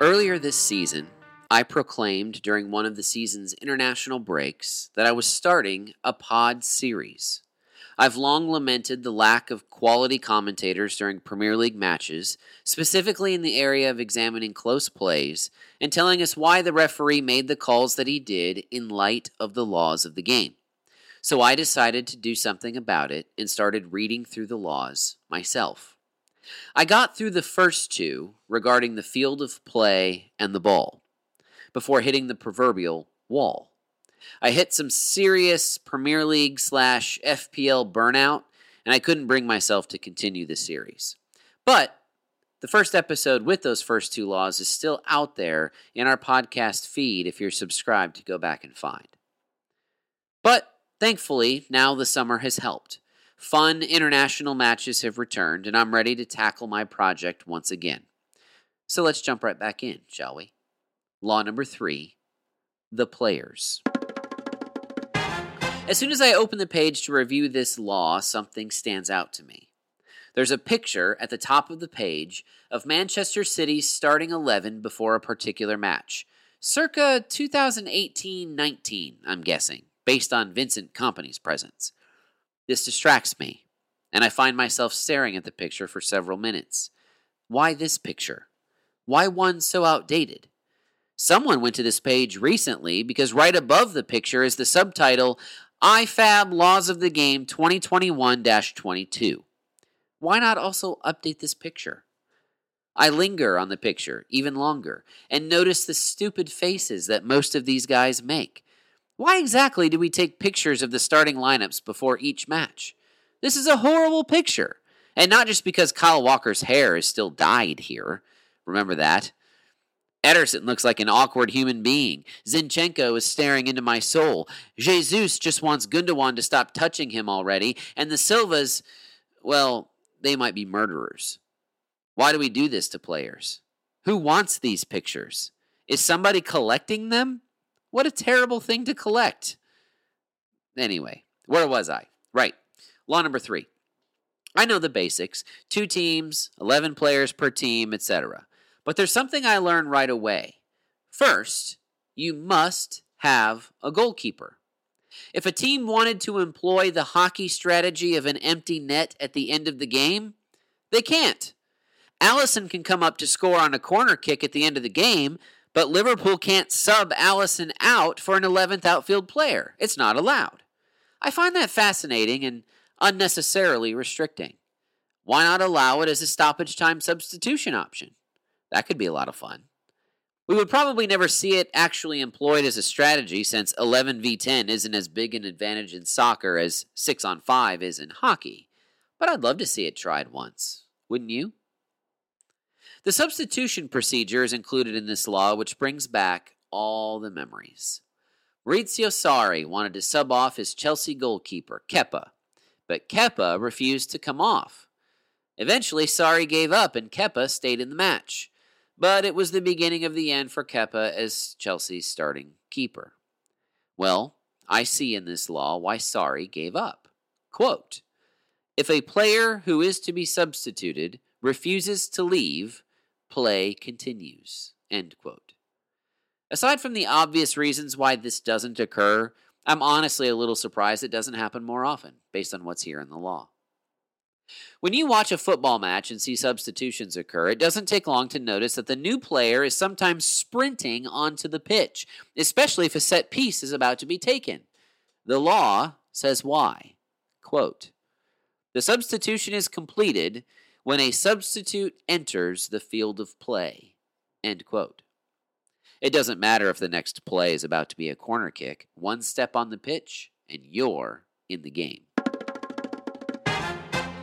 Earlier this season, I proclaimed during one of the season's international breaks that I was starting a pod series. I've long lamented the lack of quality commentators during Premier League matches, specifically in the area of examining close plays and telling us why the referee made the calls that he did in light of the laws of the game. So I decided to do something about it and started reading through the laws myself. I got through the first two regarding the field of play and the ball before hitting the proverbial wall. I hit some serious Premier League slash FPL burnout, and I couldn't bring myself to continue the series. But the first episode with those first two laws is still out there in our podcast feed if you're subscribed to go back and find. But thankfully, now the summer has helped. Fun international matches have returned, and I'm ready to tackle my project once again. So let's jump right back in, shall we? Law number three the players. As soon as I open the page to review this law, something stands out to me. There's a picture at the top of the page of Manchester City's starting 11 before a particular match, circa 2018 19, I'm guessing, based on Vincent Kompany's presence. This distracts me, and I find myself staring at the picture for several minutes. Why this picture? Why one so outdated? Someone went to this page recently because right above the picture is the subtitle IFAB Laws of the Game 2021 22. Why not also update this picture? I linger on the picture even longer and notice the stupid faces that most of these guys make. Why exactly do we take pictures of the starting lineups before each match? This is a horrible picture. And not just because Kyle Walker's hair is still dyed here. Remember that? Ederson looks like an awkward human being. Zinchenko is staring into my soul. Jesus just wants Gundogan to stop touching him already. And the Silvas, well, they might be murderers. Why do we do this to players? Who wants these pictures? Is somebody collecting them? What a terrible thing to collect. Anyway, where was I? Right. Law number three. I know the basics two teams, 11 players per team, etc. But there's something I learned right away. First, you must have a goalkeeper. If a team wanted to employ the hockey strategy of an empty net at the end of the game, they can't. Alisson can come up to score on a corner kick at the end of the game, but Liverpool can't sub Alisson out for an 11th outfield player. It's not allowed. I find that fascinating and unnecessarily restricting. Why not allow it as a stoppage time substitution option? That could be a lot of fun. We would probably never see it actually employed as a strategy since 11v10 isn't as big an advantage in soccer as 6 on 5 is in hockey, but I'd love to see it tried once. Wouldn't you? The substitution procedure is included in this law, which brings back all the memories. Maurizio Sarri wanted to sub off his Chelsea goalkeeper, Kepa, but Kepa refused to come off. Eventually, Sarri gave up and Kepa stayed in the match, but it was the beginning of the end for Kepa as Chelsea's starting keeper. Well, I see in this law why Sarri gave up. Quote, if a player who is to be substituted refuses to leave, play continues. End quote. Aside from the obvious reasons why this doesn't occur, I'm honestly a little surprised it doesn't happen more often, based on what's here in the law. When you watch a football match and see substitutions occur, it doesn't take long to notice that the new player is sometimes sprinting onto the pitch, especially if a set piece is about to be taken. The law says why. Quote The substitution is completed when a substitute enters the field of play. End quote. It doesn't matter if the next play is about to be a corner kick, one step on the pitch, and you're in the game.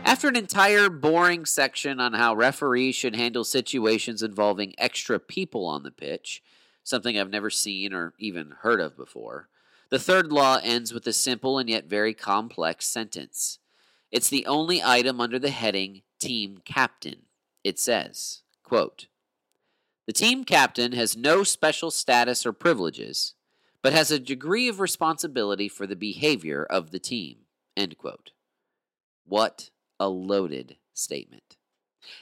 After an entire boring section on how referees should handle situations involving extra people on the pitch, something I've never seen or even heard of before, the third law ends with a simple and yet very complex sentence. It's the only item under the heading team captain. It says, quote, The team captain has no special status or privileges, but has a degree of responsibility for the behavior of the team. End quote. What a loaded statement.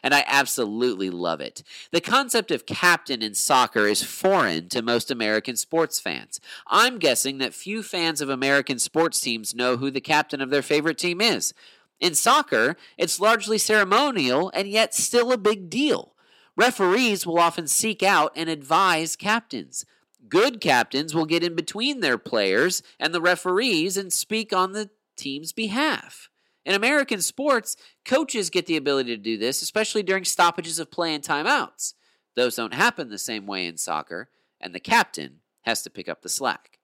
And I absolutely love it. The concept of captain in soccer is foreign to most American sports fans. I'm guessing that few fans of American sports teams know who the captain of their favorite team is. In soccer, it's largely ceremonial and yet still a big deal. Referees will often seek out and advise captains. Good captains will get in between their players and the referees and speak on the team's behalf. In American sports, coaches get the ability to do this, especially during stoppages of play and timeouts. Those don't happen the same way in soccer, and the captain has to pick up the slack.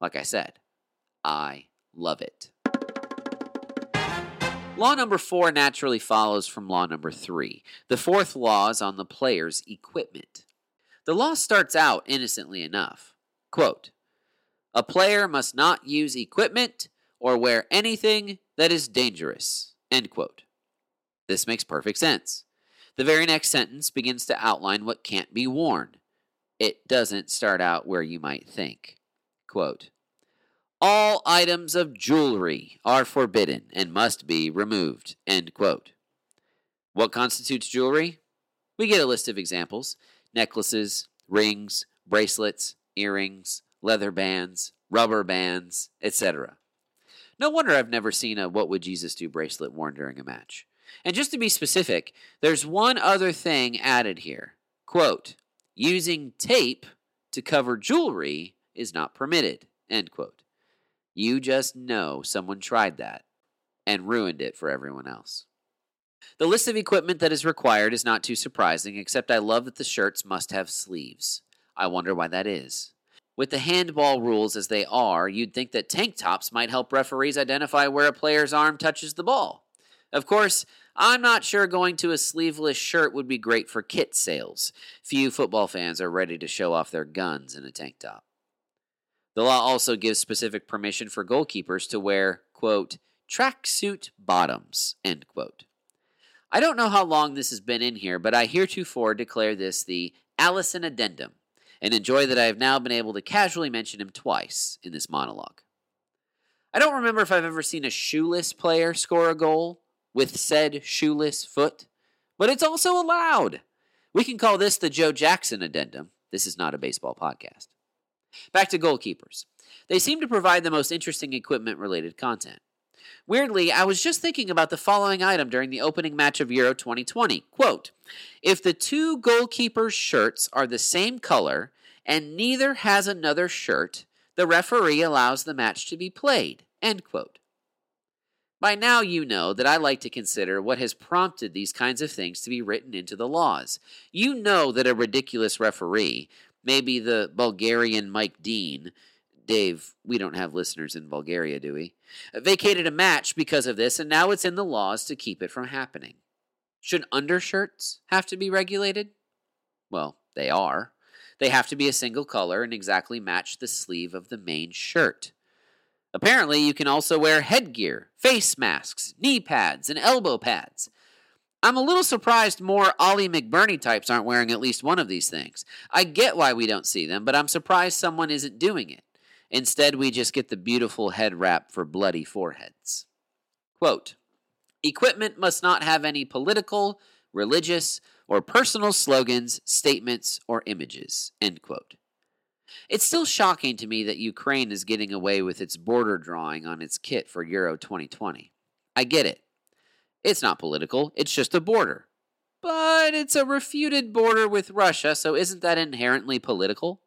Like I said, I love it. Law number four naturally follows from law number three. The fourth law is on the player's equipment. The law starts out innocently enough. Quote, a player must not use equipment or wear anything that is dangerous. End quote. This makes perfect sense. The very next sentence begins to outline what can't be worn. It doesn't start out where you might think. Quote, all items of jewelry are forbidden and must be removed. End quote. What constitutes jewelry? We get a list of examples necklaces, rings, bracelets, earrings, leather bands, rubber bands, etc. No wonder I've never seen a What Would Jesus Do bracelet worn during a match. And just to be specific, there's one other thing added here. Quote, using tape to cover jewelry is not permitted. End quote. You just know someone tried that and ruined it for everyone else. The list of equipment that is required is not too surprising, except I love that the shirts must have sleeves. I wonder why that is. With the handball rules as they are, you'd think that tank tops might help referees identify where a player's arm touches the ball. Of course, I'm not sure going to a sleeveless shirt would be great for kit sales. Few football fans are ready to show off their guns in a tank top. The law also gives specific permission for goalkeepers to wear, quote, tracksuit bottoms, end quote. I don't know how long this has been in here, but I heretofore declare this the Alisson Addendum, and enjoy that I have now been able to casually mention him twice in this monologue. I don't remember if I've ever seen a shoeless player score a goal with said shoeless foot, but it's also allowed. We can call this the Joe Jackson addendum. This is not a baseball podcast. Back to goalkeepers. They seem to provide the most interesting equipment related content. Weirdly, I was just thinking about the following item during the opening match of Euro 2020. Quote, if the two goalkeepers' shirts are the same color and neither has another shirt, the referee allows the match to be played. End quote. By now, you know that I like to consider what has prompted these kinds of things to be written into the laws. You know that a ridiculous referee, maybe the Bulgarian Mike Dean, Dave, we don't have listeners in Bulgaria, do we? Uh, vacated a match because of this, and now it's in the laws to keep it from happening. Should undershirts have to be regulated? Well, they are. They have to be a single color and exactly match the sleeve of the main shirt. Apparently, you can also wear headgear, face masks, knee pads, and elbow pads. I'm a little surprised more Ollie McBurnie types aren't wearing at least one of these things. I get why we don't see them, but I'm surprised someone isn't doing it. Instead, we just get the beautiful head wrap for bloody foreheads. Quote Equipment must not have any political, religious, or personal slogans, statements, or images. End quote. It's still shocking to me that Ukraine is getting away with its border drawing on its kit for Euro 2020. I get it. It's not political, it's just a border. But it's a refuted border with Russia, so isn't that inherently political?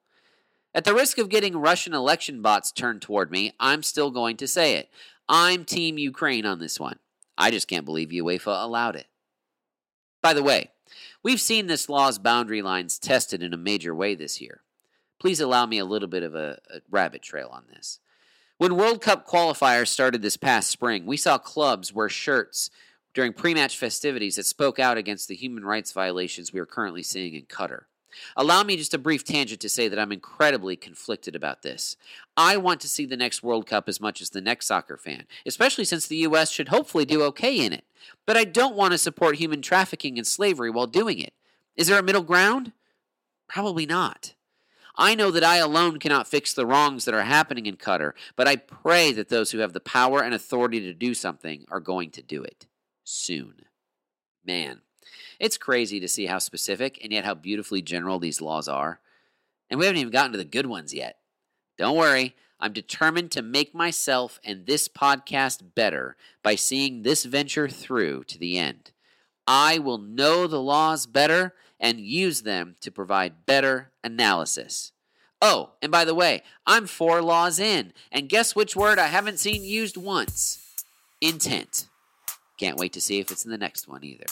At the risk of getting Russian election bots turned toward me, I'm still going to say it. I'm Team Ukraine on this one. I just can't believe UEFA allowed it. By the way, we've seen this law's boundary lines tested in a major way this year. Please allow me a little bit of a, a rabbit trail on this. When World Cup qualifiers started this past spring, we saw clubs wear shirts during pre match festivities that spoke out against the human rights violations we are currently seeing in Qatar. Allow me just a brief tangent to say that I'm incredibly conflicted about this. I want to see the next World Cup as much as the next soccer fan, especially since the U.S. should hopefully do okay in it. But I don't want to support human trafficking and slavery while doing it. Is there a middle ground? Probably not. I know that I alone cannot fix the wrongs that are happening in Qatar, but I pray that those who have the power and authority to do something are going to do it soon. Man, It's crazy to see how specific and yet how beautifully general these laws are. And we haven't even gotten to the good ones yet. Don't worry, I'm determined to make myself and this podcast better by seeing this venture through to the end. I will know the laws better and use them to provide better analysis. Oh, and by the way, I'm four laws in, and guess which word I haven't seen used once? Intent. Can't wait to see if it's in the next one either.